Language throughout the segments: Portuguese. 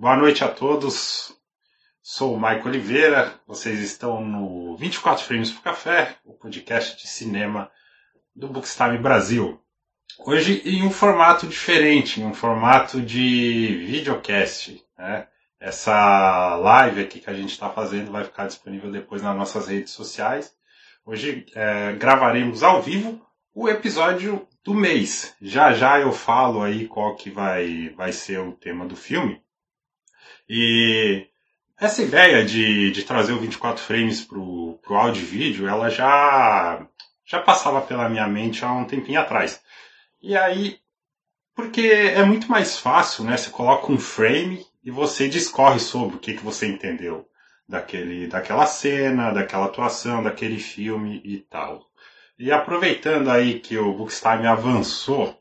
Boa noite a todos. Sou o Maico Oliveira. Vocês estão no 24 Frames por Café, o podcast de cinema do Bookstime Brasil. Hoje em um formato diferente, em um formato de videocast. Né? Essa live aqui que a gente está fazendo vai ficar disponível depois nas nossas redes sociais. Hoje é, gravaremos ao vivo o episódio do mês. Já já eu falo aí qual que vai, vai ser o tema do filme. E essa ideia de, de trazer o 24 frames pro, pro áudio e vídeo, ela já, já passava pela minha mente há um tempinho atrás. E aí, porque é muito mais fácil, né? Você coloca um frame e você discorre sobre o que, que você entendeu daquele, daquela cena, daquela atuação, daquele filme e tal. E aproveitando aí que o Bookstime avançou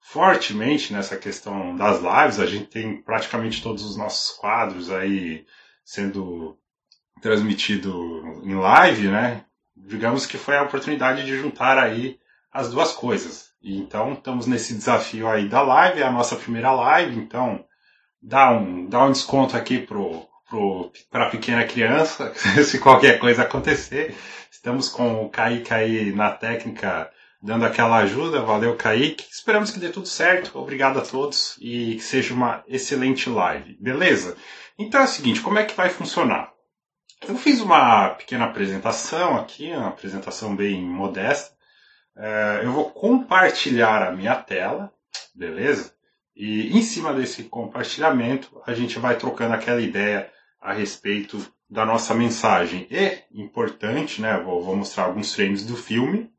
fortemente nessa questão das lives, a gente tem praticamente todos os nossos quadros aí sendo transmitido em live, né? Digamos que foi a oportunidade de juntar aí as duas coisas. Então estamos nesse desafio aí da live, é a nossa primeira live, então dá um, dá um desconto aqui pro, para a pequena criança, se qualquer coisa acontecer. Estamos com o Kaique aí na técnica dando aquela ajuda. Valeu, Kaique. Esperamos que dê tudo certo. Obrigado a todos e que seja uma excelente live. Beleza? Então é o seguinte, como é que vai funcionar? Eu fiz uma pequena apresentação aqui, uma apresentação bem modesta. É, eu vou compartilhar a minha tela, beleza? E em cima desse compartilhamento, a gente vai trocando aquela ideia a respeito da nossa mensagem. E, importante, né, vou, vou mostrar alguns frames do filme,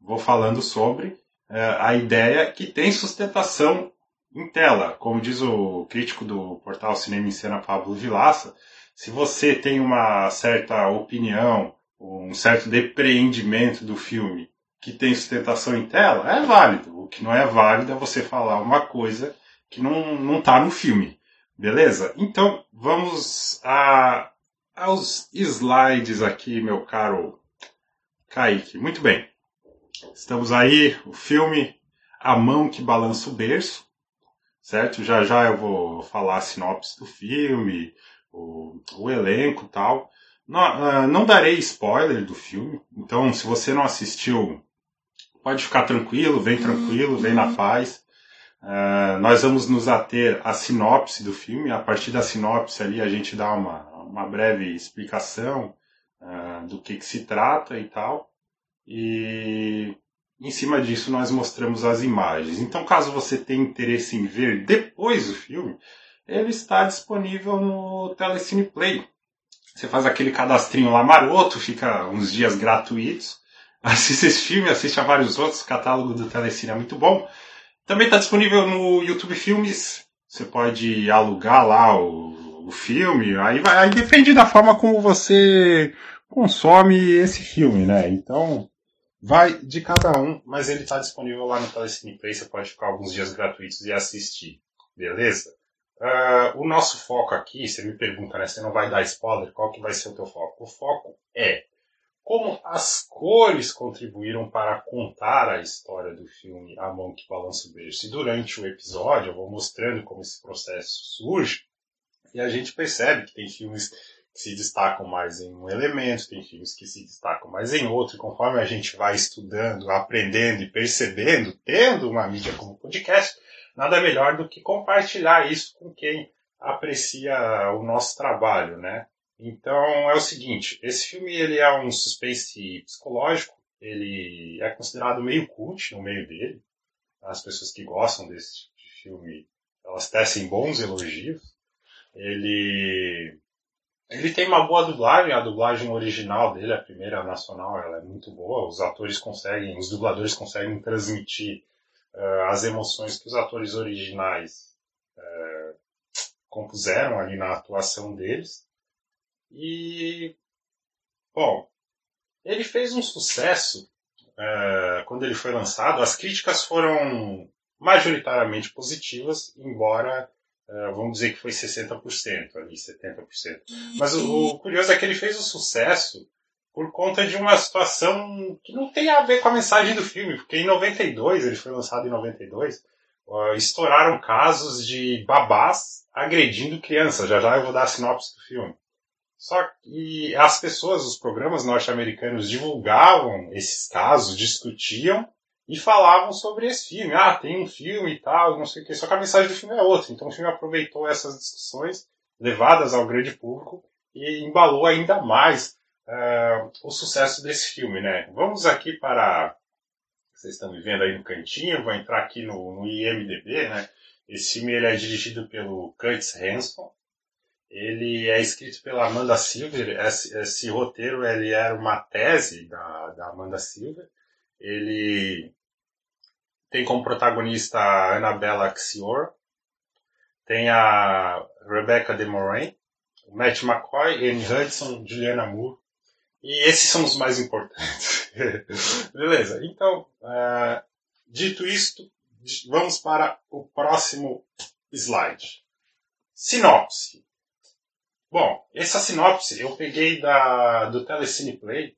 vou falando sobre é, a ideia que tem sustentação em tela. Como diz o crítico do portal Cinema em Cena, Pablo Vilaça, se você tem uma certa opinião, um certo depreendimento do filme que tem sustentação em tela, é válido. O que não é válido é você falar uma coisa que não está no filme. Beleza? Então vamos a, aos slides aqui, meu caro Kaique. Muito bem. Estamos aí, o filme A Mão que Balança o Berço, certo? Já já eu vou falar a sinopse do filme, o, o elenco e tal. Não, uh, não darei spoiler do filme, então se você não assistiu, pode ficar tranquilo, vem tranquilo, vem na paz. Uh, nós vamos nos ater à sinopse do filme. A partir da sinopse ali a gente dá uma, uma breve explicação uh, do que, que se trata e tal. E em cima disso nós mostramos as imagens. Então, caso você tenha interesse em ver depois o filme, ele está disponível no Telecine Play. Você faz aquele cadastrinho lá maroto, fica uns dias gratuitos, assiste esse filme, assiste a vários outros, o catálogo do Telecine é muito bom. Também está disponível no YouTube Filmes. Você pode alugar lá o, o filme. Aí, vai, aí depende da forma como você consome esse filme, né? Então, vai de cada um, mas ele está disponível lá no Telecine Play. Você pode ficar alguns dias gratuitos e assistir. Beleza? Uh, o nosso foco aqui, você me pergunta, né? Você não vai dar spoiler, qual que vai ser o teu foco? O foco é como as cores contribuíram para contar a história do filme A Mão que Balança o Berço. E durante o episódio eu vou mostrando como esse processo surge e a gente percebe que tem filmes se destacam mais em um elemento, tem filmes que se destacam mais em outro, e conforme a gente vai estudando, aprendendo e percebendo, tendo uma mídia como podcast, nada melhor do que compartilhar isso com quem aprecia o nosso trabalho, né? Então é o seguinte, esse filme ele é um suspense psicológico, ele é considerado meio cult no meio dele. As pessoas que gostam desse tipo de filme, elas tecem bons elogios. Ele ele tem uma boa dublagem, a dublagem original dele, a primeira nacional, ela é muito boa. Os atores conseguem, os dubladores conseguem transmitir uh, as emoções que os atores originais uh, compuseram ali na atuação deles. E, bom, ele fez um sucesso é, quando ele foi lançado. As críticas foram majoritariamente positivas, embora vamos dizer que foi 60% ali, 70%. Mas o, o curioso é que ele fez o sucesso por conta de uma situação que não tem a ver com a mensagem do filme, porque em 92, ele foi lançado em 92, uh, estouraram casos de babás agredindo crianças. Já já eu vou dar a sinopse do filme. Só que as pessoas, os programas norte-americanos divulgavam esses casos, discutiam e falavam sobre esse filme. Ah, tem um filme e tal, não sei o que. Só que a mensagem do filme é outra. Então o filme aproveitou essas discussões levadas ao grande público e embalou ainda mais uh, o sucesso desse filme, né? Vamos aqui para vocês estão me vendo aí no cantinho, vou entrar aqui no, no IMDB, né? Esse filme ele é dirigido pelo Curtis Hanson, ele é escrito pela Amanda Silver, esse, esse roteiro ele era uma tese da, da Amanda Silver, ele tem como protagonista a Annabella Xior, tem a Rebecca De Moraine, Matt McCoy, Anne Hudson, Juliana Moore, e esses são os mais importantes. Beleza, então, uh, dito isto, vamos para o próximo slide. Sinopse. Bom, essa sinopse eu peguei da, do Telecine Play.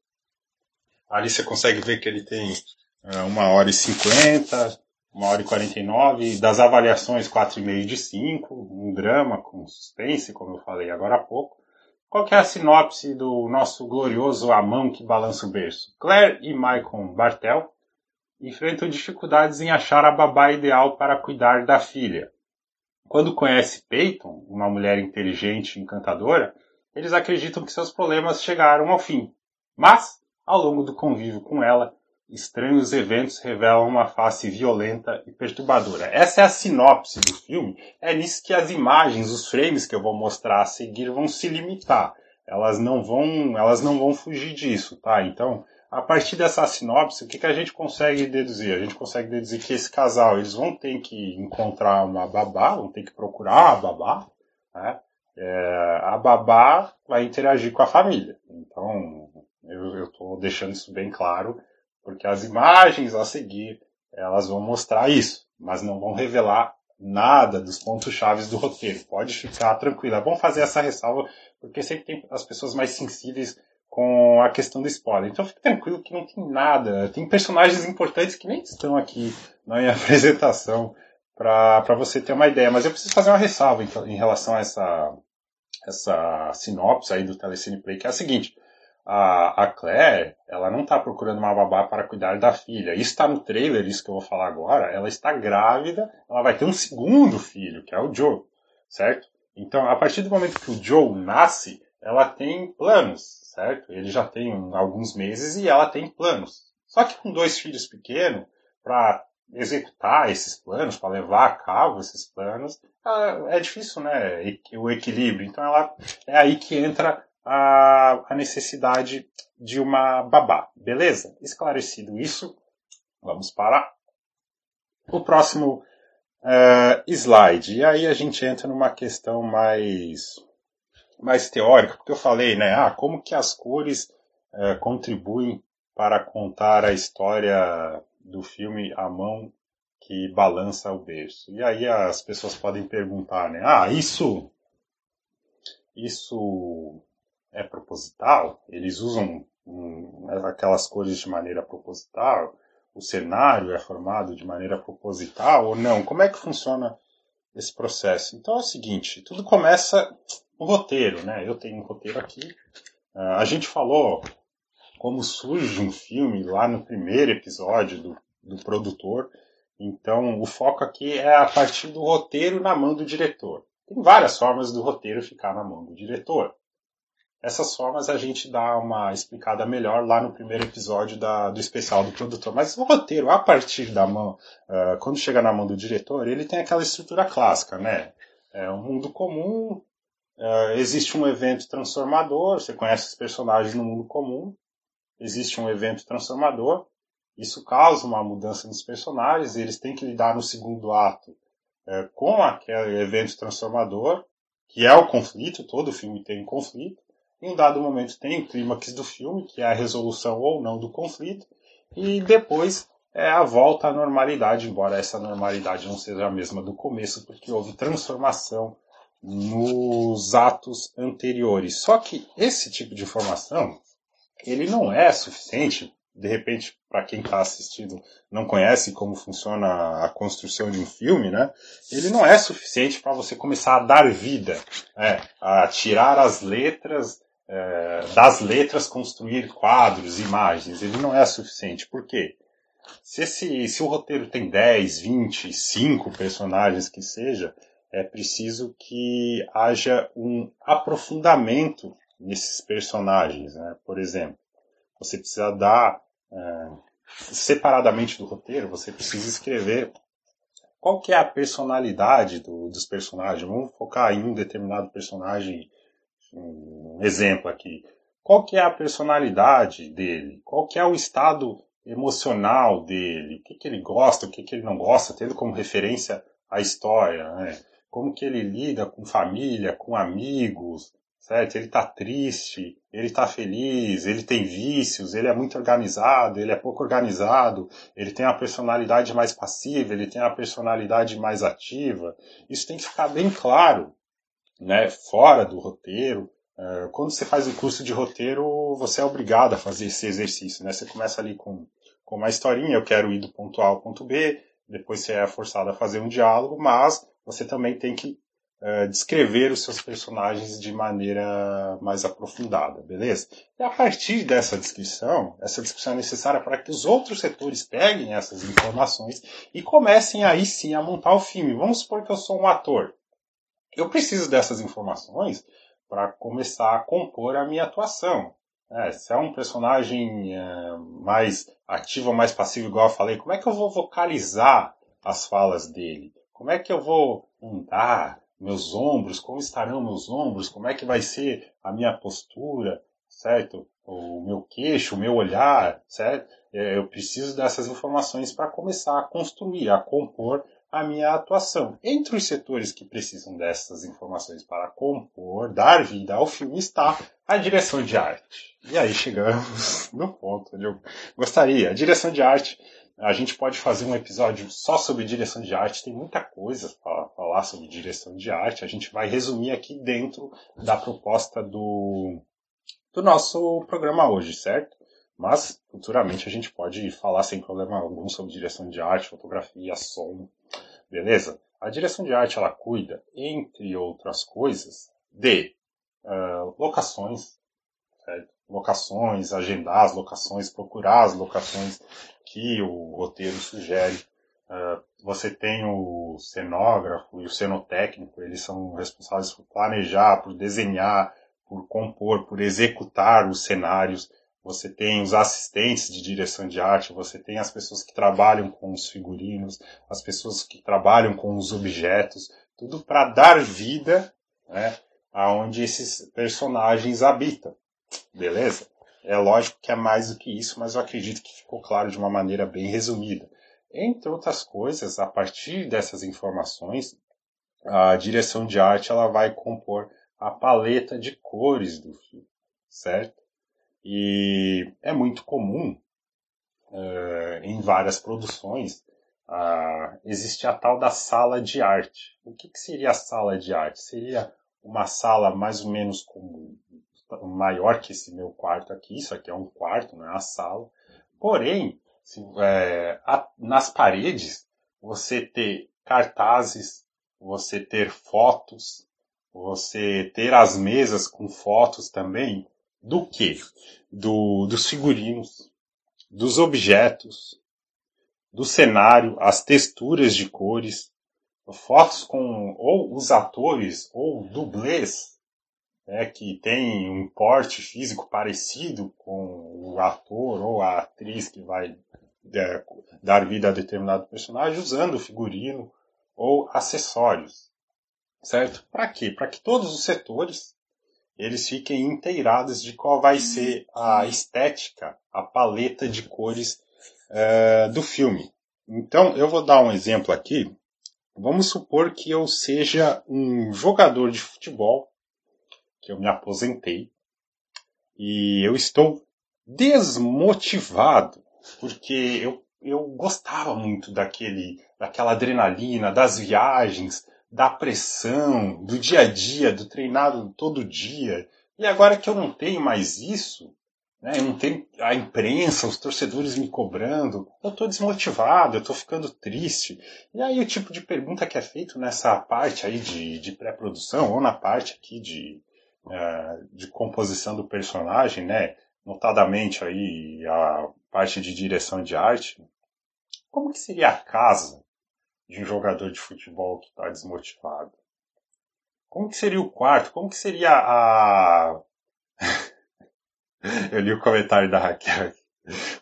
Ali você consegue ver que ele tem uma hora e cinquenta, uma hora e quarenta e nove, das avaliações quatro e meio de cinco, um drama com suspense, como eu falei agora há pouco. Qual é a sinopse do nosso glorioso A Mão que Balança o Berço? Claire e Michael Bartel enfrentam dificuldades em achar a babá ideal para cuidar da filha. Quando conhece Peyton, uma mulher inteligente e encantadora, eles acreditam que seus problemas chegaram ao fim. Mas, ao longo do convívio com ela, estranhos eventos revelam uma face violenta e perturbadora. Essa é a sinopse do filme. É nisso que as imagens, os frames que eu vou mostrar a seguir vão se limitar. Elas não vão, elas não vão fugir disso, tá? Então, a partir dessa sinopse, o que, que a gente consegue deduzir? A gente consegue deduzir que esse casal, eles vão ter que encontrar uma babá, vão ter que procurar a babá, né? É, a babá vai interagir com a família. Então, eu estou deixando isso bem claro porque as imagens a seguir elas vão mostrar isso, mas não vão revelar nada dos pontos chaves do roteiro. Pode ficar tranquilo. É bom fazer essa ressalva, porque sempre tem as pessoas mais sensíveis com a questão do spoiler. Então fique tranquilo que não tem nada. Tem personagens importantes que nem estão aqui na minha apresentação para você ter uma ideia. Mas eu preciso fazer uma ressalva em, em relação a essa, essa sinopse aí do Telecine Play, que é a seguinte a, a Claire, ela não está procurando uma babá para cuidar da filha. Isso está no trailer, isso que eu vou falar agora. Ela está grávida, ela vai ter um segundo filho, que é o Joe, certo? Então, a partir do momento que o Joe nasce, ela tem planos, certo? Ele já tem alguns meses e ela tem planos. Só que com dois filhos pequenos, para executar esses planos, para levar a cabo esses planos, é difícil, né? O equilíbrio. Então, ela é aí que entra a, a necessidade de uma babá. Beleza? Esclarecido isso, vamos para o próximo uh, slide. E aí a gente entra numa questão mais, mais teórica, porque eu falei, né? Ah, como que as cores uh, contribuem para contar a história do filme A Mão que Balança o Berço. E aí as pessoas podem perguntar, né? Ah, isso. Isso é proposital, eles usam um, aquelas cores de maneira proposital, o cenário é formado de maneira proposital ou não? Como é que funciona esse processo? Então é o seguinte, tudo começa no roteiro, né? Eu tenho um roteiro aqui. Uh, a gente falou como surge um filme lá no primeiro episódio do, do produtor. Então o foco aqui é a partir do roteiro na mão do diretor. Tem várias formas do roteiro ficar na mão do diretor. Essas formas a gente dá uma explicada melhor lá no primeiro episódio da, do especial do produtor. Mas o roteiro, a partir da mão, uh, quando chega na mão do diretor, ele tem aquela estrutura clássica, né? É um mundo comum, uh, existe um evento transformador, você conhece os personagens no mundo comum, existe um evento transformador, isso causa uma mudança nos personagens, eles têm que lidar no segundo ato uh, com aquele evento transformador, que é o conflito, todo filme tem um conflito, em um dado momento tem o clímax do filme, que é a resolução ou não do conflito, e depois é a volta à normalidade, embora essa normalidade não seja a mesma do começo, porque houve transformação nos atos anteriores. Só que esse tipo de informação, ele não é suficiente de repente, para quem está assistindo, não conhece como funciona a construção de um filme, né? Ele não é suficiente para você começar a dar vida, né? a tirar as letras, é, das letras construir quadros, imagens. Ele não é suficiente. Por quê? Se, esse, se o roteiro tem 10, 20, 5 personagens que seja, é preciso que haja um aprofundamento nesses personagens. Né? Por exemplo, você precisa dar, é, separadamente do roteiro, você precisa escrever qual que é a personalidade do, dos personagens. Vamos focar em um determinado personagem, um exemplo aqui. Qual que é a personalidade dele? Qual que é o estado emocional dele? O que, que ele gosta, o que, que ele não gosta, tendo como referência a história, né? Como que ele lida com família, com amigos, certo? Ele está triste, ele está feliz, ele tem vícios, ele é muito organizado, ele é pouco organizado, ele tem a personalidade mais passiva, ele tem a personalidade mais ativa. Isso tem que ficar bem claro, né? Fora do roteiro. É, quando você faz o curso de roteiro, você é obrigado a fazer esse exercício, né? Você começa ali com, com uma historinha, eu quero ir do ponto A ao ponto B, depois você é forçado a fazer um diálogo, mas você também tem que uh, descrever os seus personagens de maneira mais aprofundada, beleza? E a partir dessa descrição, essa descrição é necessária para que os outros setores peguem essas informações e comecem aí sim a montar o filme. Vamos supor que eu sou um ator. Eu preciso dessas informações para começar a compor a minha atuação. É, se é um personagem é, mais ativo ou mais passivo, igual eu falei, como é que eu vou vocalizar as falas dele? Como é que eu vou andar? meus ombros, como estarão meus ombros, como é que vai ser a minha postura, certo? O meu queixo, o meu olhar, certo? É, eu preciso dessas informações para começar a construir, a compor a minha atuação. Entre os setores que precisam dessas informações para compor, dar vida ao filme, está a direção de arte. E aí chegamos no ponto onde eu gostaria. A direção de arte a gente pode fazer um episódio só sobre direção de arte, tem muita coisa para falar sobre direção de arte. A gente vai resumir aqui dentro da proposta do, do nosso programa hoje, certo? Mas futuramente a gente pode falar sem problema algum sobre direção de arte, fotografia, som, beleza? A direção de arte ela cuida, entre outras coisas, de uh, locações, certo? locações, agendar as locações, procurar as locações que o roteiro sugere. Uh, você tem o cenógrafo e o cenotécnico, eles são responsáveis por planejar, por desenhar, por compor, por executar os cenários. Você tem os assistentes de direção de arte, você tem as pessoas que trabalham com os figurinos, as pessoas que trabalham com os objetos, tudo para dar vida né, aonde esses personagens habitam. Beleza? É lógico que é mais do que isso, mas eu acredito que ficou claro de uma maneira bem resumida. Entre outras coisas, a partir dessas informações, a direção de arte ela vai compor a paleta de cores do filme, certo? E é muito comum uh, em várias produções uh, existe a tal da sala de arte. O que, que seria a sala de arte? Seria uma sala mais ou menos como maior que esse meu quarto aqui. Isso aqui é um quarto, não é uma sala. Porém, se, é, a, nas paredes, você ter cartazes, você ter fotos, você ter as mesas com fotos também, do que? Do, dos figurinos, dos objetos, do cenário, as texturas de cores, fotos com ou os atores ou dublês né, que tem um porte físico parecido com o ator ou a atriz que vai é, dar vida a determinado personagem usando figurino ou acessórios, certo? Para quê? Para que todos os setores eles fiquem inteirados de qual vai ser a estética, a paleta de cores é, do filme. Então, eu vou dar um exemplo aqui. Vamos supor que eu seja um jogador de futebol que eu me aposentei e eu estou desmotivado porque eu, eu gostava muito daquele, daquela adrenalina, das viagens, da pressão, do dia a dia, do treinado todo dia. E agora que eu não tenho mais isso, né? não tem a imprensa, os torcedores me cobrando, eu estou desmotivado, eu estou ficando triste. E aí o tipo de pergunta que é feito nessa parte aí de, de pré-produção, ou na parte aqui de, uh, de composição do personagem, né? notadamente aí a parte de direção de arte, como que seria a casa de um jogador de futebol que está desmotivado? Como que seria o quarto? Como que seria a Eu li o comentário da Raquel.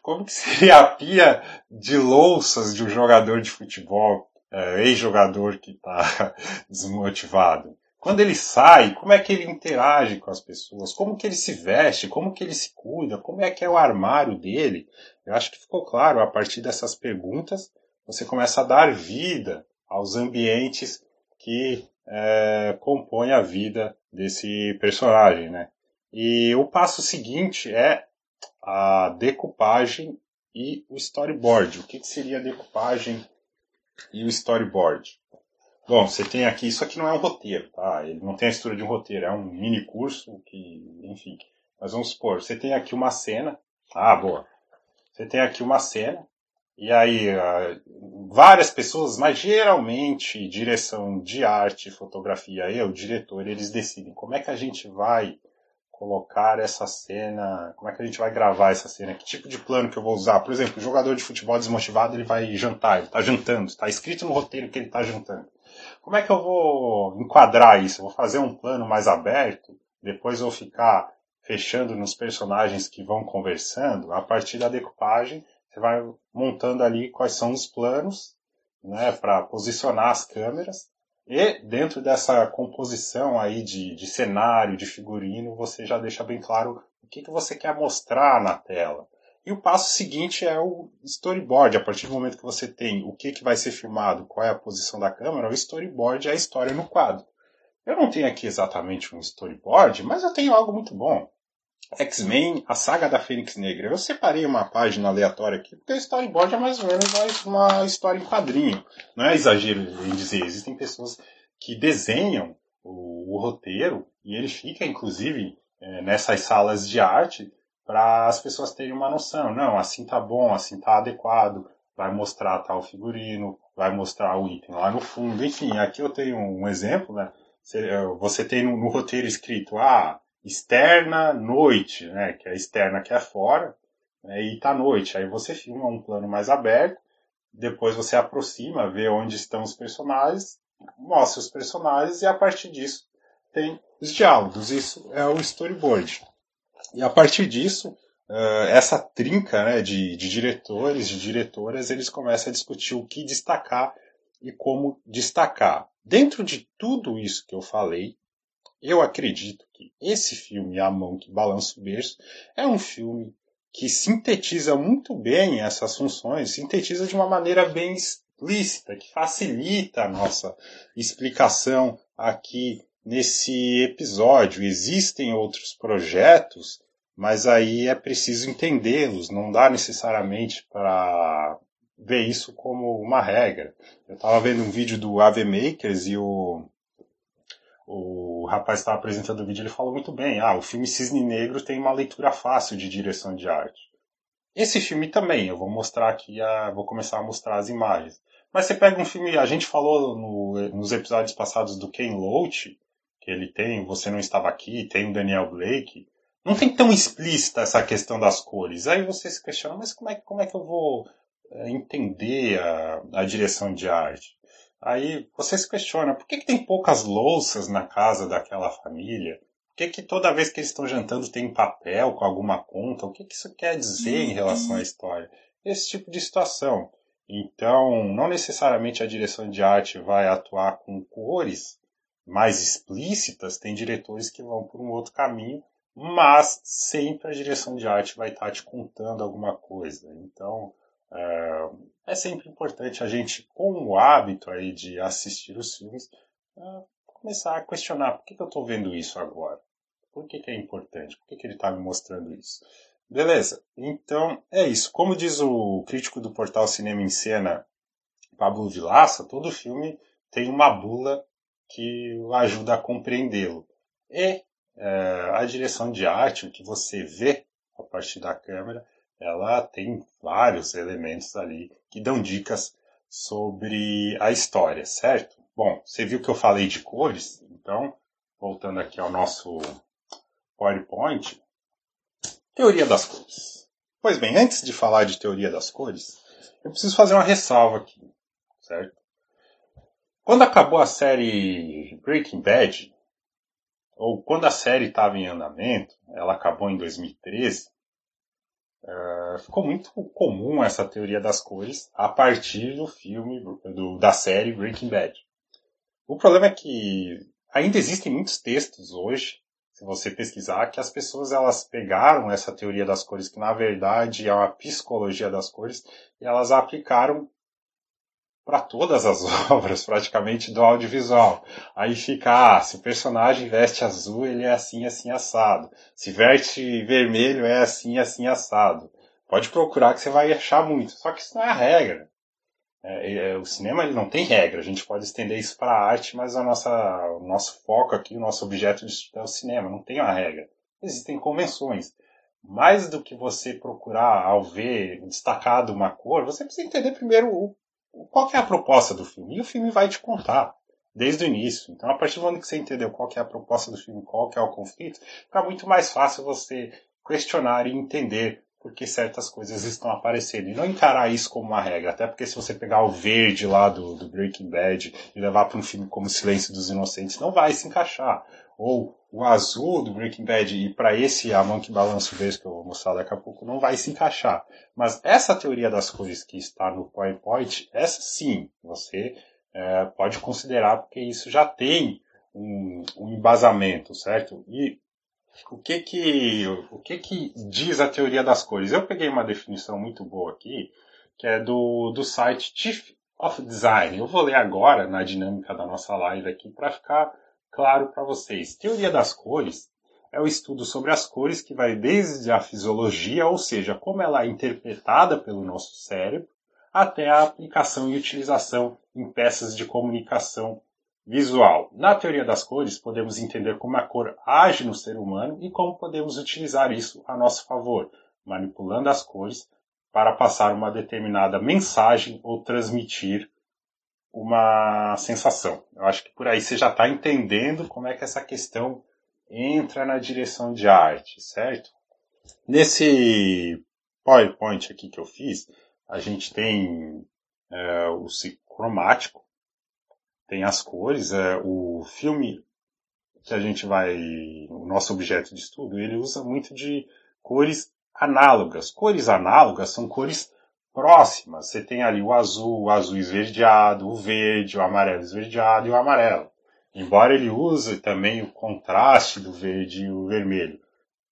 Como que seria a pia de louças de um jogador de futebol, é, ex-jogador que está desmotivado? Quando ele sai, como é que ele interage com as pessoas? Como que ele se veste? Como que ele se cuida? Como é que é o armário dele? Eu acho que ficou claro, a partir dessas perguntas, você começa a dar vida aos ambientes que é, compõem a vida desse personagem, né? E o passo seguinte é a decupagem e o storyboard. O que, que seria a decupagem e o storyboard? Bom, você tem aqui, isso aqui não é um roteiro, tá? Ele não tem a estrutura de um roteiro, é um mini curso que, enfim. Mas vamos supor, você tem aqui uma cena. Ah, boa. Você tem aqui uma cena, e aí uh, várias pessoas, mas geralmente direção de arte, fotografia e o diretor, eles decidem como é que a gente vai colocar essa cena, como é que a gente vai gravar essa cena, que tipo de plano que eu vou usar. Por exemplo, o jogador de futebol desmotivado, ele vai jantar, ele está jantando, está escrito no roteiro que ele está jantando. Como é que eu vou enquadrar isso? Eu vou fazer um plano mais aberto, depois eu vou ficar fechando nos personagens que vão conversando. A partir da decupagem, você vai montando ali quais são os planos, né, para posicionar as câmeras e dentro dessa composição aí de, de cenário, de figurino, você já deixa bem claro o que, que você quer mostrar na tela. E o passo seguinte é o storyboard. A partir do momento que você tem o que, que vai ser filmado, qual é a posição da câmera, o storyboard é a história no quadro. Eu não tenho aqui exatamente um storyboard, mas eu tenho algo muito bom. X-Men, a saga da Fênix Negra. Eu separei uma página aleatória aqui, porque o storyboard é mais ou menos uma história em quadrinho. Não é exagero em dizer, existem pessoas que desenham o, o roteiro e ele fica, inclusive, é, nessas salas de arte para as pessoas terem uma noção. Não, assim tá bom, assim tá adequado, vai mostrar tal figurino, vai mostrar o item lá no fundo. Enfim, aqui eu tenho um exemplo, né? Você tem no, no roteiro escrito, ah, externa noite, né? Que é externa que é fora, né, e tá noite. Aí você filma um plano mais aberto, depois você aproxima, vê onde estão os personagens, mostra os personagens e a partir disso tem os diálogos. Isso é o storyboard. E a partir disso, uh, essa trinca né, de, de diretores, de diretoras, eles começam a discutir o que destacar e como destacar. Dentro de tudo isso que eu falei, eu acredito que esse filme, A Mão que Balança o Berço, é um filme que sintetiza muito bem essas funções, sintetiza de uma maneira bem explícita, que facilita a nossa explicação aqui nesse episódio. Existem outros projetos, mas aí é preciso entendê-los, não dá necessariamente para ver isso como uma regra. Eu estava vendo um vídeo do Ave Makers e o o rapaz estava apresentando o vídeo, ele falou muito bem, ah, o filme Cisne Negro tem uma leitura fácil de direção de arte. Esse filme também, eu vou mostrar aqui, a, vou começar a mostrar as imagens. Mas você pega um filme, a gente falou no, nos episódios passados do Ken Loach, que ele tem, Você Não Estava Aqui, tem o Daniel Blake, não tem tão explícita essa questão das cores. Aí você se questiona, mas como é, como é que eu vou eh, entender a, a direção de arte? Aí você se questiona, por que, que tem poucas louças na casa daquela família? Por que, que toda vez que eles estão jantando tem papel com alguma conta? O que, que isso quer dizer em relação à história? Esse tipo de situação. Então, não necessariamente a direção de arte vai atuar com cores mais explícitas, tem diretores que vão por um outro caminho, mas sempre a direção de arte vai estar te contando alguma coisa. Então, é, é sempre importante a gente, com o hábito aí de assistir os filmes, é, começar a questionar por que, que eu estou vendo isso agora? Por que, que é importante? Por que, que ele está me mostrando isso? Beleza, então é isso. Como diz o crítico do portal Cinema em Cena, Pablo Vilaça, todo filme tem uma bula que ajuda a compreendê-lo. E é, a direção de arte, o que você vê a partir da câmera, ela tem vários elementos ali que dão dicas sobre a história, certo? Bom, você viu que eu falei de cores, então, voltando aqui ao nosso PowerPoint, teoria das cores. Pois bem, antes de falar de teoria das cores, eu preciso fazer uma ressalva aqui, certo? Quando acabou a série Breaking Bad, ou quando a série estava em andamento, ela acabou em 2013, uh, ficou muito comum essa teoria das cores a partir do filme, do, da série Breaking Bad. O problema é que ainda existem muitos textos hoje, se você pesquisar, que as pessoas elas pegaram essa teoria das cores, que na verdade é uma psicologia das cores, e elas aplicaram para todas as obras, praticamente, do audiovisual. Aí fica, ah, se o personagem veste azul, ele é assim, assim, assado. Se veste vermelho, é assim, assim, assado. Pode procurar que você vai achar muito. Só que isso não é a regra. É, é, o cinema ele não tem regra, a gente pode estender isso para a arte, mas a nossa, o nosso foco aqui, o nosso objeto de estudo é o cinema, não tem uma regra. Existem convenções. Mais do que você procurar ao ver destacado uma cor, você precisa entender primeiro o qual é a proposta do filme. E o filme vai te contar desde o início. Então, a partir do momento que você entendeu qual é a proposta do filme, qual é o conflito, fica muito mais fácil você questionar e entender por que certas coisas estão aparecendo. E não encarar isso como uma regra. Até porque se você pegar o verde lá do, do Breaking Bad e levar para um filme como Silêncio dos Inocentes, não vai se encaixar. Ou o azul do Breaking Bad e para esse a mão que balança o verde que eu vou mostrar daqui a pouco não vai se encaixar. Mas essa teoria das cores que está no PowerPoint, essa sim, você é, pode considerar porque isso já tem um, um, embasamento, certo? E o que que o que que diz a teoria das cores? Eu peguei uma definição muito boa aqui, que é do, do site Chief of Design. Eu vou ler agora na dinâmica da nossa live aqui para ficar claro para vocês. Teoria das cores é o estudo sobre as cores que vai desde a fisiologia, ou seja, como ela é interpretada pelo nosso cérebro, até a aplicação e utilização em peças de comunicação visual. Na teoria das cores, podemos entender como a cor age no ser humano e como podemos utilizar isso a nosso favor, manipulando as cores para passar uma determinada mensagem ou transmitir uma sensação. Eu acho que por aí você já está entendendo como é que essa questão entra na direção de arte, certo? Nesse PowerPoint aqui que eu fiz, a gente tem é, o cromático, tem as cores, é, o filme que a gente vai, o nosso objeto de estudo, ele usa muito de cores análogas. Cores análogas são cores próximas. Você tem ali o azul, o azul esverdeado, o verde, o amarelo esverdeado e o amarelo. Embora ele use também o contraste do verde e o vermelho.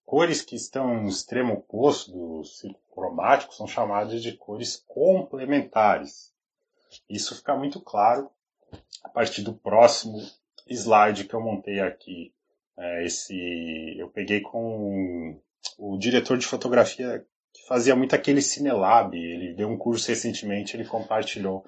Cores que estão no extremo oposto do ciclo cromático são chamadas de cores complementares. Isso fica muito claro a partir do próximo slide que eu montei aqui. É, esse eu peguei com o diretor de fotografia fazia muito aquele Cinelab. Ele deu um curso recentemente, ele compartilhou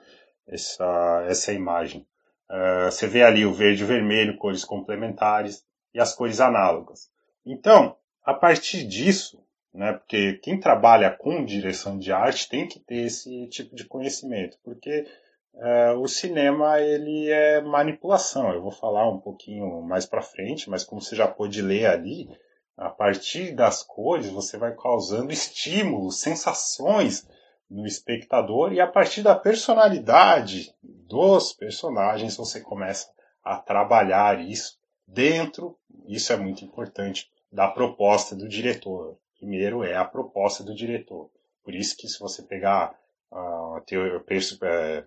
essa, essa imagem. Uh, você vê ali o verde e o vermelho, cores complementares e as cores análogas. Então, a partir disso, né, porque quem trabalha com direção de arte tem que ter esse tipo de conhecimento, porque uh, o cinema ele é manipulação. Eu vou falar um pouquinho mais para frente, mas como você já pôde ler ali, a partir das cores, você vai causando estímulos, sensações no espectador, e a partir da personalidade dos personagens, você começa a trabalhar isso dentro, isso é muito importante, da proposta do diretor. Primeiro é a proposta do diretor. Por isso que se você pegar a, teoria, é,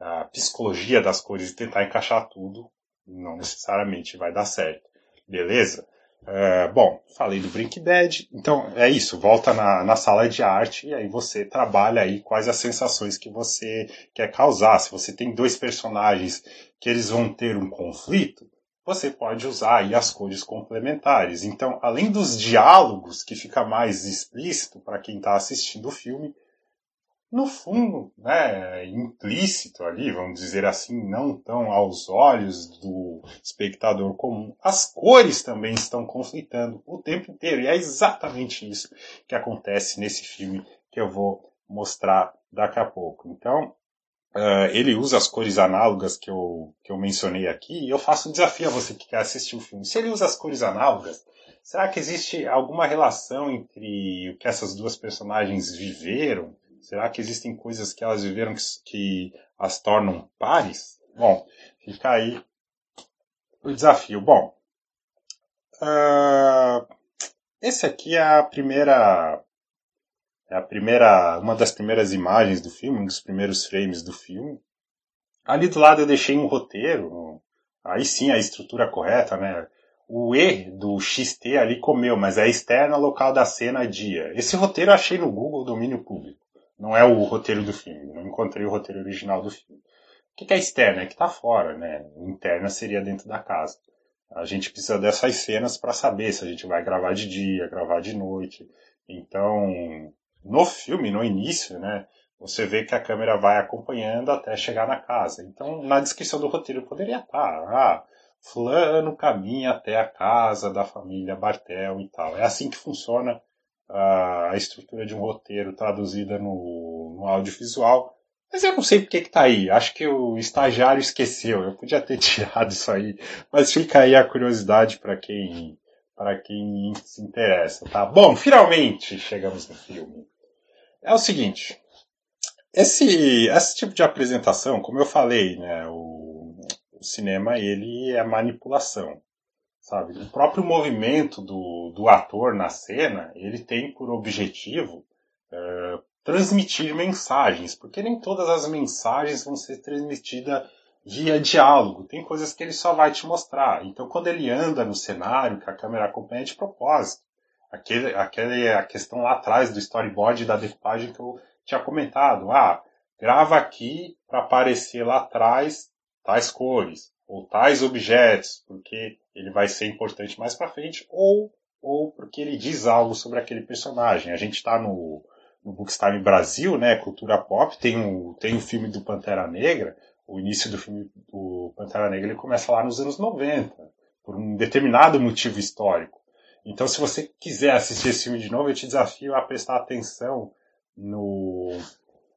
a psicologia das cores e tentar encaixar tudo, não necessariamente vai dar certo. Beleza? É, bom, falei do Brink Bad, então é isso, volta na, na sala de arte e aí você trabalha aí quais as sensações que você quer causar. Se você tem dois personagens que eles vão ter um conflito, você pode usar aí as cores complementares. Então, além dos diálogos, que fica mais explícito para quem está assistindo o filme, no fundo, né, implícito ali, vamos dizer assim, não tão aos olhos do espectador comum, as cores também estão conflitando o tempo inteiro. E é exatamente isso que acontece nesse filme que eu vou mostrar daqui a pouco. Então, uh, ele usa as cores análogas que eu, que eu mencionei aqui, e eu faço um desafio a você que quer assistir o filme. Se ele usa as cores análogas, será que existe alguma relação entre o que essas duas personagens viveram? Será que existem coisas que elas viveram que, que as tornam pares? Bom, fica aí o desafio. Bom, uh, esse aqui é a primeira é a primeira, uma das primeiras imagens do filme, um dos primeiros frames do filme. Ali do lado eu deixei um roteiro, aí sim a estrutura correta, né? O E do XT ali comeu, mas é externa local da cena dia. Esse roteiro eu achei no Google domínio público. Não é o roteiro do filme. Não encontrei o roteiro original do filme. O que é externa? É que tá fora, né? Interna seria dentro da casa. A gente precisa dessas cenas para saber se a gente vai gravar de dia, gravar de noite. Então, no filme, no início, né? Você vê que a câmera vai acompanhando até chegar na casa. Então, na descrição do roteiro poderia estar, ah, fulano caminha até a casa da família Bartel e tal. É assim que funciona a, estrutura de um roteiro traduzida no, no audiovisual. Mas eu não sei porque que tá aí. Acho que o estagiário esqueceu. Eu podia ter tirado isso aí. Mas fica aí a curiosidade para quem para quem se interessa, tá? Bom, finalmente chegamos no filme. É o seguinte, esse, esse tipo de apresentação, como eu falei, né, o, o cinema ele é manipulação sabe? O próprio movimento do, do ator na cena, ele tem por objetivo é, transmitir mensagens, porque nem todas as mensagens vão ser transmitidas via diálogo. Tem coisas que ele só vai te mostrar. Então, quando ele anda no cenário, que a câmera acompanha de propósito. Aquele, aquele, a questão lá atrás do storyboard da decupagem que eu tinha comentado. Ah, grava aqui para aparecer lá atrás tais cores ou tais objetos, porque ele vai ser importante mais para frente, ou, ou porque ele diz algo sobre aquele personagem. A gente está no, no Bookstime Brasil, né, cultura pop, tem o, tem o filme do Pantera Negra, o início do filme do Pantera Negra ele começa lá nos anos 90, por um determinado motivo histórico. Então, se você quiser assistir esse filme de novo, eu te desafio a prestar atenção no,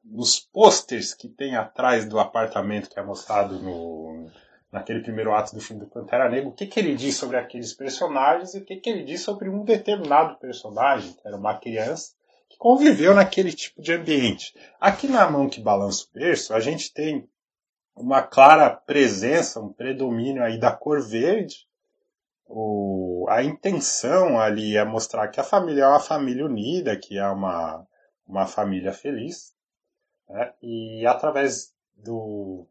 nos posters que tem atrás do apartamento que é mostrado no, naquele primeiro ato do filme do Pantera Negra, o que, que ele diz sobre aqueles personagens e o que, que ele diz sobre um determinado personagem, que era uma criança, que conviveu naquele tipo de ambiente. Aqui na mão que balança o berço, a gente tem uma clara presença, um predomínio aí da cor verde. O, a intenção ali é mostrar que a família é uma família unida, que é uma, uma família feliz. Né? E através do,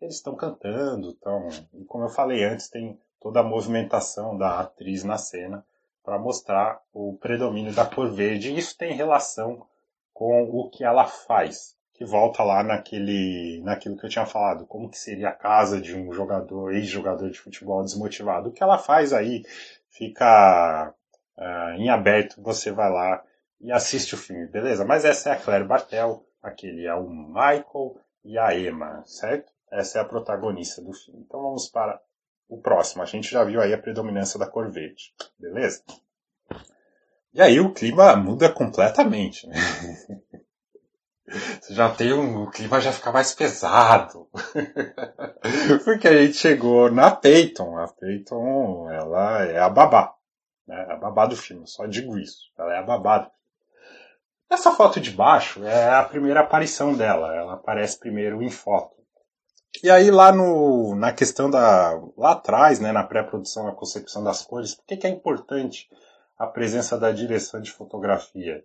eles estão cantando, estão. E como eu falei antes, tem toda a movimentação da atriz na cena para mostrar o predomínio da cor verde. Isso tem relação com o que ela faz, que volta lá naquele, naquilo que eu tinha falado, como que seria a casa de um jogador, ex-jogador de futebol desmotivado. O que ela faz aí fica uh, em aberto, você vai lá e assiste o filme, beleza? Mas essa é a Claire Bartel, aquele é o Michael e a Emma, certo? Essa é a protagonista do filme. Então vamos para o próximo. A gente já viu aí a predominância da cor verde, beleza? E aí o clima muda completamente, né? Você já tem um, o clima já fica mais pesado. Porque a gente chegou na Peyton. A Peyton, ela é a babá. Né? A babá do filme, só digo isso. Ela é a babá. Essa foto de baixo é a primeira aparição dela. Ela aparece primeiro em foto. E aí lá no, na questão da lá atrás, né, na pré-produção, na concepção das cores, por que, que é importante a presença da direção de fotografia?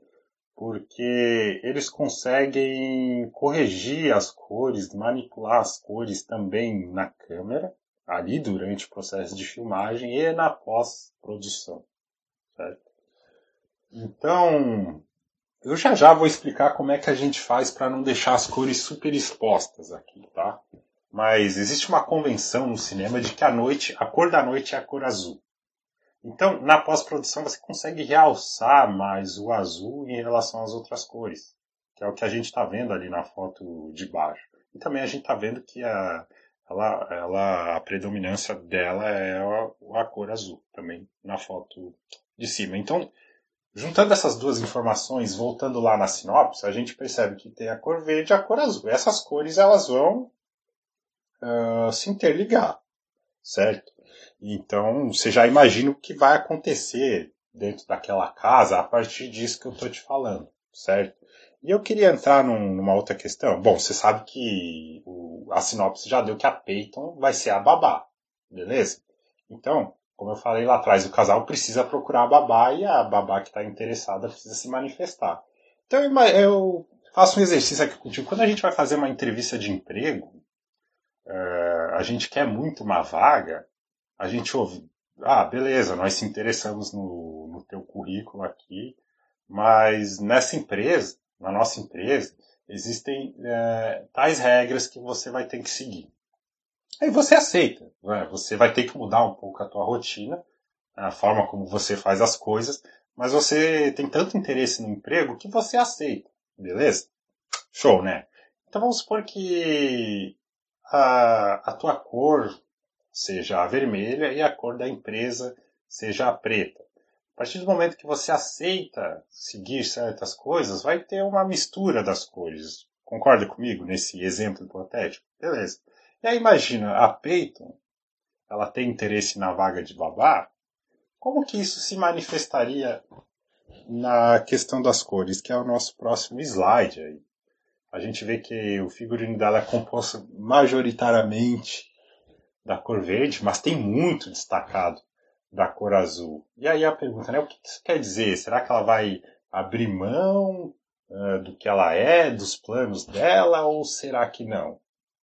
Porque eles conseguem corrigir as cores, manipular as cores também na câmera, ali durante o processo de filmagem e na pós-produção? Então, eu já já vou explicar como é que a gente faz para não deixar as cores super expostas aqui, tá? Mas existe uma convenção no cinema de que a noite, a cor da noite é a cor azul. Então, na pós-produção você consegue realçar mais o azul em relação às outras cores. que é o que a gente está vendo ali na foto de baixo. E também a gente está vendo que a, ela, ela, a predominância dela é a, a cor azul, também na foto de cima. Então, juntando essas duas informações, voltando lá na sinopse, a gente percebe que tem a cor verde e a cor azul. Essas cores elas vão uh, se interligar, certo? Então, você já imagina o que vai acontecer dentro daquela casa a partir disso que eu estou te falando, certo? E eu queria entrar num, numa outra questão. Bom, você sabe que o, a sinopse já deu que a Peyton vai ser a babá, beleza? Então, como eu falei lá atrás, o casal precisa procurar a babá e a babá que está interessada precisa se manifestar. Então eu faço um exercício aqui contigo. Quando a gente vai fazer uma entrevista de emprego, uh, a gente quer muito uma vaga, a gente ouve, ah, beleza, nós se interessamos no, no teu currículo aqui, mas nessa empresa, na nossa empresa, existem é, tais regras que você vai ter que seguir. Aí você aceita, né? você vai ter que mudar um pouco a tua rotina, a forma como você faz as coisas, mas você tem tanto interesse no emprego que você aceita, beleza? Show, né? Então vamos supor que a, a tua cor seja a vermelha e a cor da empresa seja a preta. A partir do momento que você aceita seguir certas coisas, vai ter uma mistura das cores. Concorda comigo nesse exemplo hipotético? Beleza. E aí imagina, a Peyton, ela tem interesse na vaga de babá, como que isso se manifestaria na questão das cores, que é o nosso próximo slide aí. A gente vê que o figurino dela é composto majoritariamente da cor verde, mas tem muito destacado da cor azul. E aí a pergunta, né, o que isso quer dizer? Será que ela vai abrir mão uh, do que ela é, dos planos dela, ou será que não?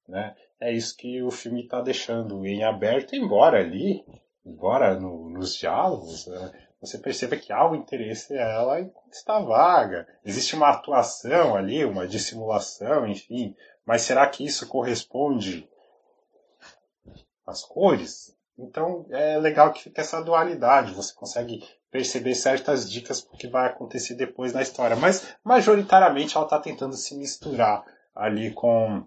Né? É isso que o filme está deixando em aberto, embora ali, embora no, nos diálogos, uh, você perceba que há o interesse dela em conquistar vaga. Existe uma atuação ali, uma dissimulação, enfim. Mas será que isso corresponde às cores? Então é legal que fica essa dualidade, você consegue perceber certas dicas do que vai acontecer depois na história, mas majoritariamente ela está tentando se misturar ali com,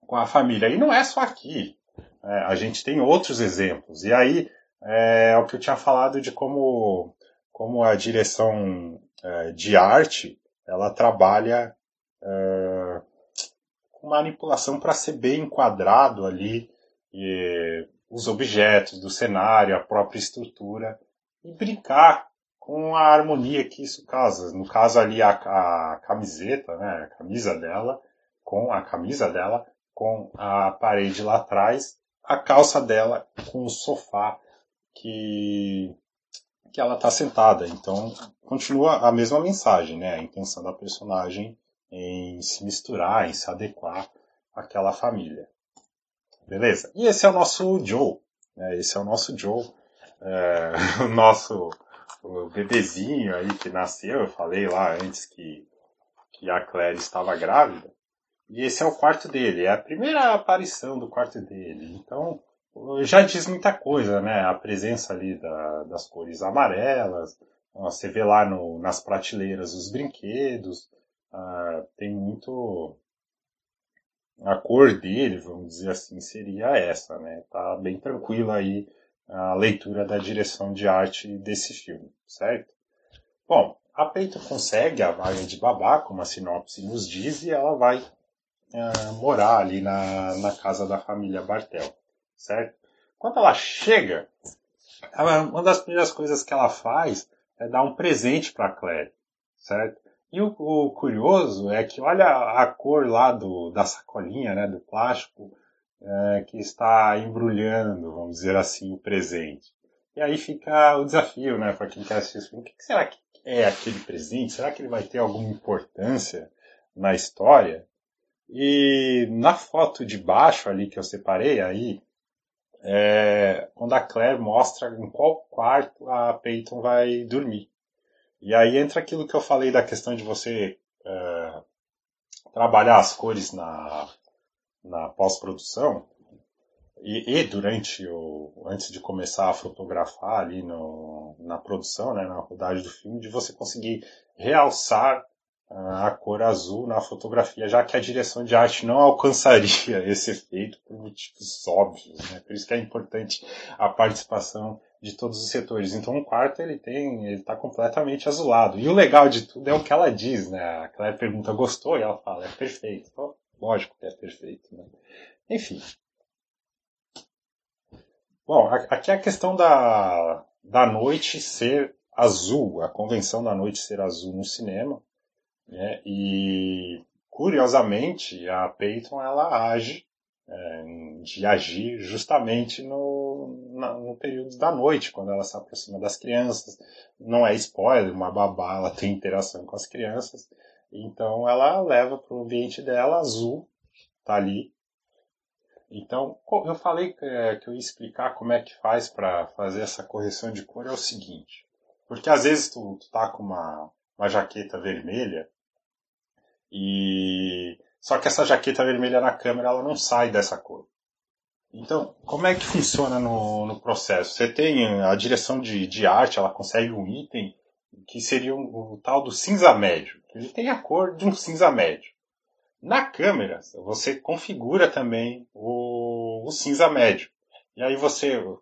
com a família. E não é só aqui, é, a gente tem outros exemplos. E aí é, é o que eu tinha falado de como, como a direção é, de arte ela trabalha é, com manipulação para ser bem enquadrado ali. E, os objetos do cenário, a própria estrutura e brincar com a harmonia que isso causa. No caso ali a, a camiseta, né, a camisa dela, com a camisa dela, com a parede lá atrás, a calça dela com o sofá que que ela está sentada. Então continua a mesma mensagem, né? A intenção da personagem em se misturar, em se adequar àquela família. Beleza? E esse é o nosso Joe. Né? Esse é o nosso Joe. É, o nosso o bebezinho aí que nasceu. Eu falei lá antes que, que a Claire estava grávida. E esse é o quarto dele. É a primeira aparição do quarto dele. Então já diz muita coisa, né? A presença ali da, das cores amarelas. Você vê lá no, nas prateleiras os brinquedos. Uh, tem muito a cor dele, vamos dizer assim, seria essa, né? Tá bem tranquila aí a leitura da direção de arte desse filme, certo? Bom, a Peito consegue a vaga de babá, como a sinopse nos diz, e ela vai uh, morar ali na, na casa da família Bartel, certo? Quando ela chega, uma das primeiras coisas que ela faz é dar um presente para Claire, certo? E o, o, curioso é que olha a cor lá do, da sacolinha, né, do plástico, é, que está embrulhando, vamos dizer assim, o presente. E aí fica o desafio, né, para quem quer assistir o que será que é aquele presente? Será que ele vai ter alguma importância na história? E na foto de baixo ali que eu separei aí, é, quando a Claire mostra em qual quarto a Peyton vai dormir. E aí entra aquilo que eu falei da questão de você é, trabalhar as cores na, na pós-produção e, e, durante o antes de começar a fotografar ali no, na produção, né, na rodagem do filme, de você conseguir realçar a cor azul na fotografia, já que a direção de arte não alcançaria esse efeito por motivos óbvios, né? Por isso que é importante a participação de todos os setores. Então o quarto ele tem, ele está completamente azulado. E o legal de tudo é o que ela diz, né? Aquela pergunta gostou e ela fala é perfeito. Então, lógico que é perfeito, né? Enfim. Bom, aqui é a questão da, da noite ser azul, a convenção da noite ser azul no cinema, né? E curiosamente a Peyton ela age é, de agir justamente no, na, no período da noite, quando ela se aproxima das crianças. Não é spoiler, uma babá ela tem interação com as crianças, então ela leva para o ambiente dela azul, tá ali. Então, eu falei é, que eu ia explicar como é que faz para fazer essa correção de cor, é o seguinte. Porque às vezes tu, tu tá com uma, uma jaqueta vermelha e só que essa jaqueta vermelha na câmera ela não sai dessa cor. Então, como é que funciona no, no processo? Você tem a direção de, de arte, ela consegue um item que seria o, o tal do cinza médio. Ele tem a cor de um cinza médio. Na câmera, você configura também o, o cinza médio. E aí você uh,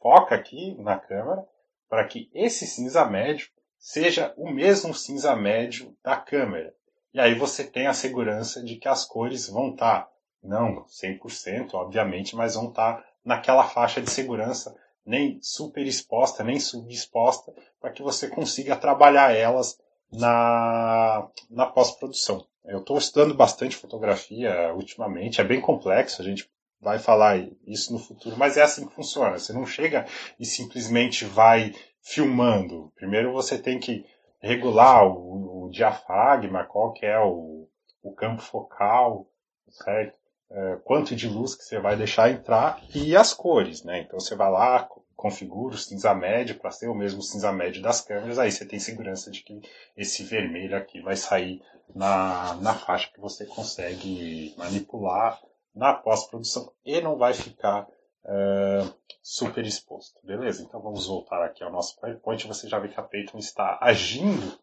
foca aqui na câmera para que esse cinza médio seja o mesmo cinza médio da câmera. E aí você tem a segurança de que as cores vão estar, tá, não 100%, obviamente, mas vão estar tá naquela faixa de segurança, nem super exposta, nem subexposta, para que você consiga trabalhar elas na, na pós-produção. Eu estou estudando bastante fotografia ultimamente, é bem complexo, a gente vai falar isso no futuro, mas é assim que funciona. Você não chega e simplesmente vai filmando. Primeiro você tem que regular o, o diafragma, qual que é o, o campo focal, certo? É, quanto de luz que você vai deixar entrar e as cores, né? Então você vai lá, configura o cinza médio para ser o mesmo cinza médio das câmeras, aí você tem segurança de que esse vermelho aqui vai sair na, na faixa que você consegue manipular na pós-produção e não vai ficar uh, super exposto. Beleza? Então vamos voltar aqui ao nosso PowerPoint. Você já vê que a Peyton está agindo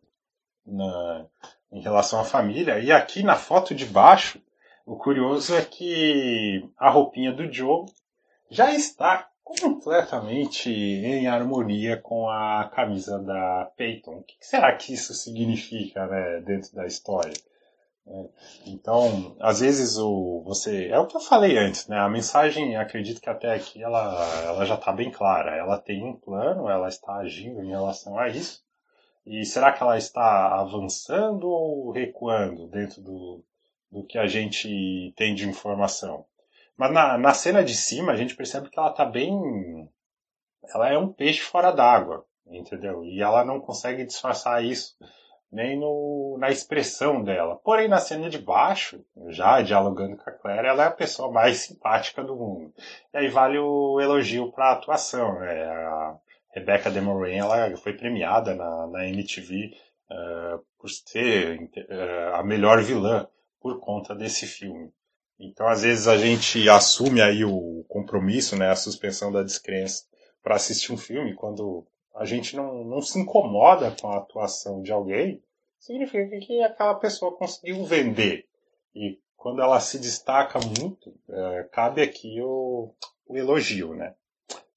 na, em relação à família. E aqui na foto de baixo, o curioso é que a roupinha do Joe já está completamente em harmonia com a camisa da Peyton. O que será que isso significa né, dentro da história? Então, às vezes o você é o que eu falei antes, né? A mensagem, acredito que até aqui ela, ela já está bem clara. Ela tem um plano, ela está agindo em relação a isso. E será que ela está avançando ou recuando dentro do, do que a gente tem de informação? Mas na, na cena de cima a gente percebe que ela está bem. Ela é um peixe fora d'água, entendeu? E ela não consegue disfarçar isso nem no, na expressão dela. Porém, na cena de baixo, já dialogando com a Claire, ela é a pessoa mais simpática do mundo. E aí vale o elogio para a atuação. Né? A Rebecca De Moraine, ela foi premiada na, na MTV uh, eh, por ser uh, a melhor vilã por conta desse filme. Então, às vezes a gente assume aí o compromisso, né, a suspensão da descrença para assistir um filme quando a gente não, não se incomoda com a atuação de alguém, significa que aquela pessoa conseguiu vender. E quando ela se destaca muito, é, cabe aqui o, o, elogio, né?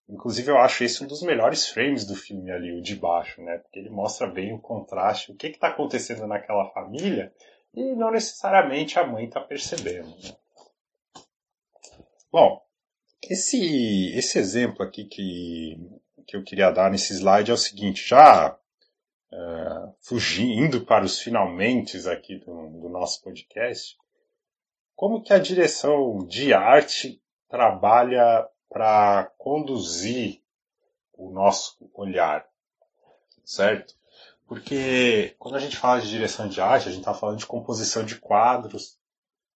Inclusive eu acho esse um dos melhores frames do filme ali, o de baixo, né? Porque ele mostra bem o contraste, o que está acontecendo naquela família e não necessariamente a mãe está percebendo. Né? Bom, esse, esse exemplo aqui que que eu queria dar nesse slide é o seguinte, já uh, fugindo para os finalmente aqui do, do nosso podcast, como que a direção de arte trabalha para conduzir o nosso olhar, certo? Porque quando a gente fala de direção de arte, a gente está falando de composição de quadros,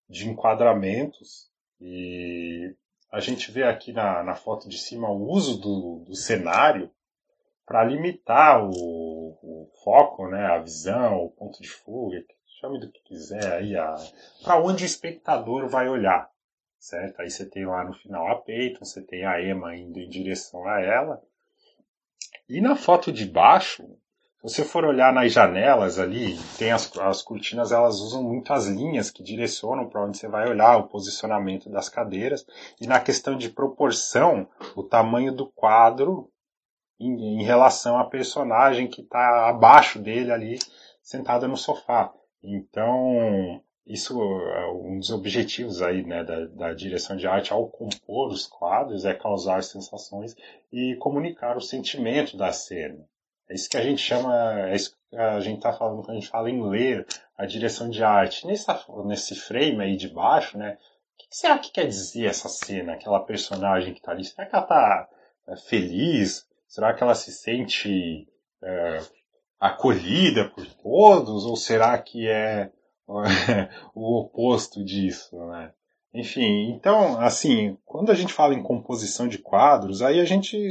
de enquadramentos, e a gente vê aqui na, na foto de cima o uso do, do cenário para limitar o, o, foco, né, a visão, o ponto de fuga, chame do que quiser aí, para onde o espectador vai olhar, certo? Aí você tem lá no final a Peyton, você tem a Emma indo em direção a ela. E na foto de baixo, Se você for olhar nas janelas ali, tem as, as cortinas, elas usam muito as linhas que direcionam para onde você vai olhar, o posicionamento das cadeiras. E na questão de proporção, o tamanho do quadro em, em relação à personagem que está abaixo dele ali, sentada no sofá. Então, isso é um dos objetivos aí, né, da, da, direção de arte ao compor os quadros é causar sensações e comunicar o sentimento da cena. É isso que a gente chama, é isso que a gente está falando quando a gente fala em ler a direção de arte. Nessa, nesse frame aí de baixo, né? O que será que quer dizer essa cena, aquela personagem que está ali? Será que ela está é, feliz? Será que ela se sente é, acolhida por todos? Ou será que é, o oposto disso, né? Enfim, então, assim, quando a gente fala em composição de quadros, aí a gente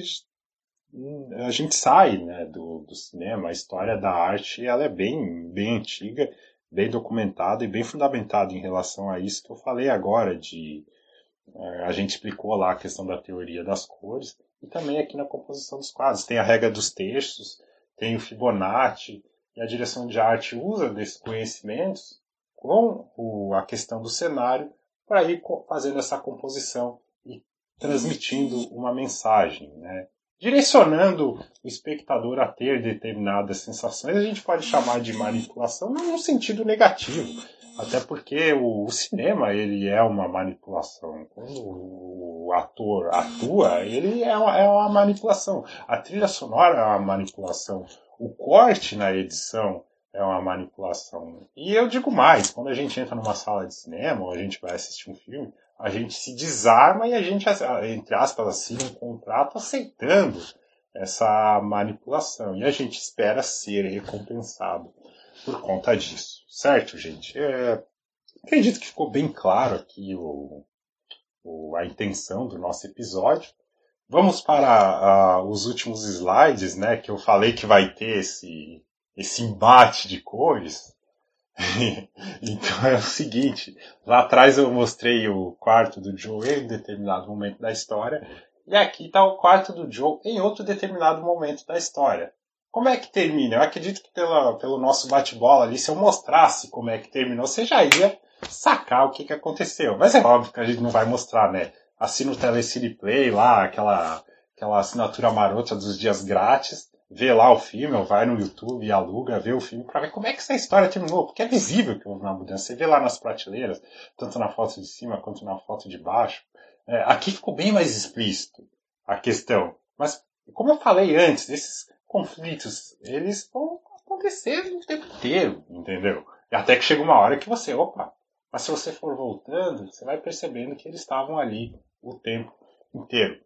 a gente sai né, do, do cinema, a história da arte ela é bem, bem antiga, bem documentada e bem fundamentada em relação a isso que eu falei agora, de é, a gente explicou lá a questão da teoria das cores, e também aqui na composição dos quadros. Tem a regra dos textos, tem o Fibonacci, e a direção de arte usa desses conhecimentos com o, a questão do cenário para ir fazendo essa composição e transmitindo uma mensagem, né? Direcionando o espectador a ter determinadas sensações, a gente pode chamar de manipulação num sentido negativo. Até porque o, o, cinema ele é uma manipulação. Quando o ator atua, ele é uma, é uma manipulação. A trilha sonora é uma manipulação. O corte na edição é uma manipulação. E eu digo mais, quando a gente entra numa sala de cinema ou a gente vai assistir um filme, a gente se desarma e a gente, entre aspas, assina um contrato aceitando essa manipulação. E a gente espera ser recompensado por conta disso. Certo, gente? É, acredito que ficou bem claro aqui o, o, a intenção do nosso episódio. Vamos para uh, os últimos slides, né? Que eu falei que vai ter esse, esse embate de cores. então é o seguinte, lá atrás eu mostrei o quarto do Joe em determinado momento da história, e aqui está o quarto do Joe em outro determinado momento da história. Como é que termina? Eu acredito que pela, pelo nosso bate-bola ali, se eu mostrasse como é que terminou, você já ia sacar o que, que aconteceu. Mas é óbvio que a gente não vai mostrar, né? Assina o Telecine Play lá, aquela, aquela assinatura marota dos dias grátis vê lá o filme, ou vai no YouTube e aluga, vê o filme para ver como é que essa história terminou, porque é visível que houve uma mudança. Você vê lá nas prateleiras, tanto na foto de cima quanto na foto de baixo. É, aqui ficou bem mais explícito a questão. Mas, como eu falei antes, esses conflitos, eles vão acontecer o tempo inteiro, entendeu? Até que chega uma hora que você, opa, mas se você for voltando, você vai percebendo que eles estavam ali o tempo inteiro.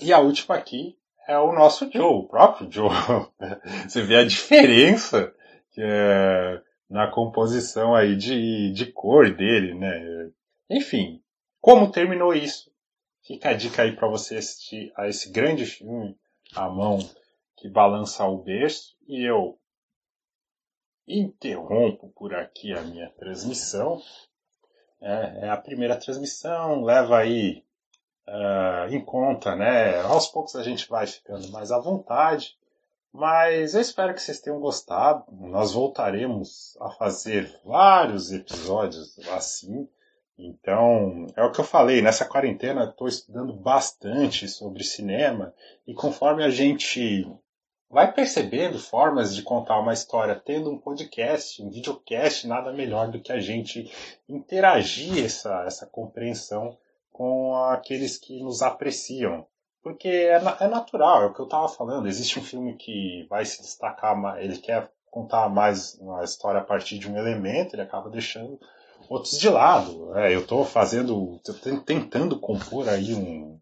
E a última aqui é o nosso Joe, o próprio Joe. Você vê a diferença que é na composição aí de, de cor dele, né? Enfim, como terminou isso? Fica a dica aí para você assistir a esse grande filme, A Mão que Balança o Berço, e eu interrompo por aqui a minha transmissão. É, é a primeira transmissão, leva aí uh, em conta, né? Aos poucos a gente vai ficando mais à vontade, mas eu espero que vocês tenham gostado. Nós voltaremos a fazer vários episódios assim. Então, é o que eu falei, nessa quarentena estou estudando bastante sobre cinema e conforme a gente vai percebendo formas de contar uma história, tendo um podcast, um videocast, nada melhor do que a gente interagir essa, essa compreensão com aqueles que nos apreciam. Porque é, é natural, é o que eu estava falando. Existe um filme que vai se destacar, ele quer contar mais uma história a partir de um elemento, ele acaba deixando outros de lado. É, eu estou fazendo, tentando compor aí um,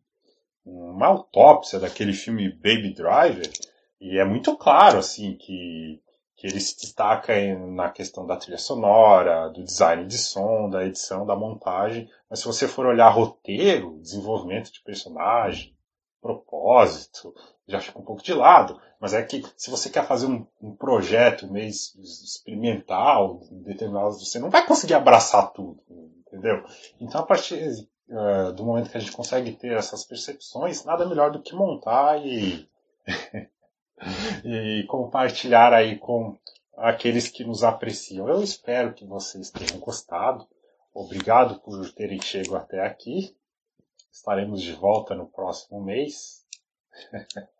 uma autópsia daquele filme Baby Driver, e é muito claro assim que que ele se destaca na questão da trilha sonora, do design de som, da edição, da montagem. Mas se você for olhar roteiro, desenvolvimento de personagem, propósito, já fica um pouco de lado. Mas é que se você quer fazer um, um projeto meio experimental, determinado, você não vai conseguir abraçar tudo, entendeu? Então, a partir uh, do momento que a gente consegue ter essas percepções, nada melhor do que montar e e compartilhar aí com aqueles que nos apreciam. Eu espero que vocês tenham gostado. Obrigado por terem chegado até aqui. Estaremos de volta no próximo mês.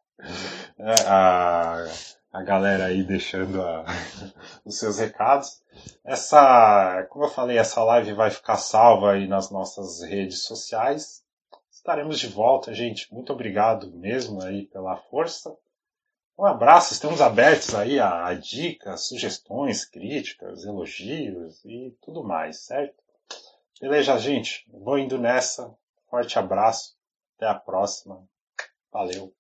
É, a, a galera aí deixando a, os seus recados. Essa, como eu falei, essa live vai ficar salva aí nas nossas redes sociais. Estaremos de volta, gente. Muito obrigado mesmo aí pela força. Um abraço, estamos abertos aí a, a dicas, sugestões, críticas, elogios e tudo mais, certo? Beleza, gente? Vou indo nessa. Forte abraço. Até a próxima. Valeu.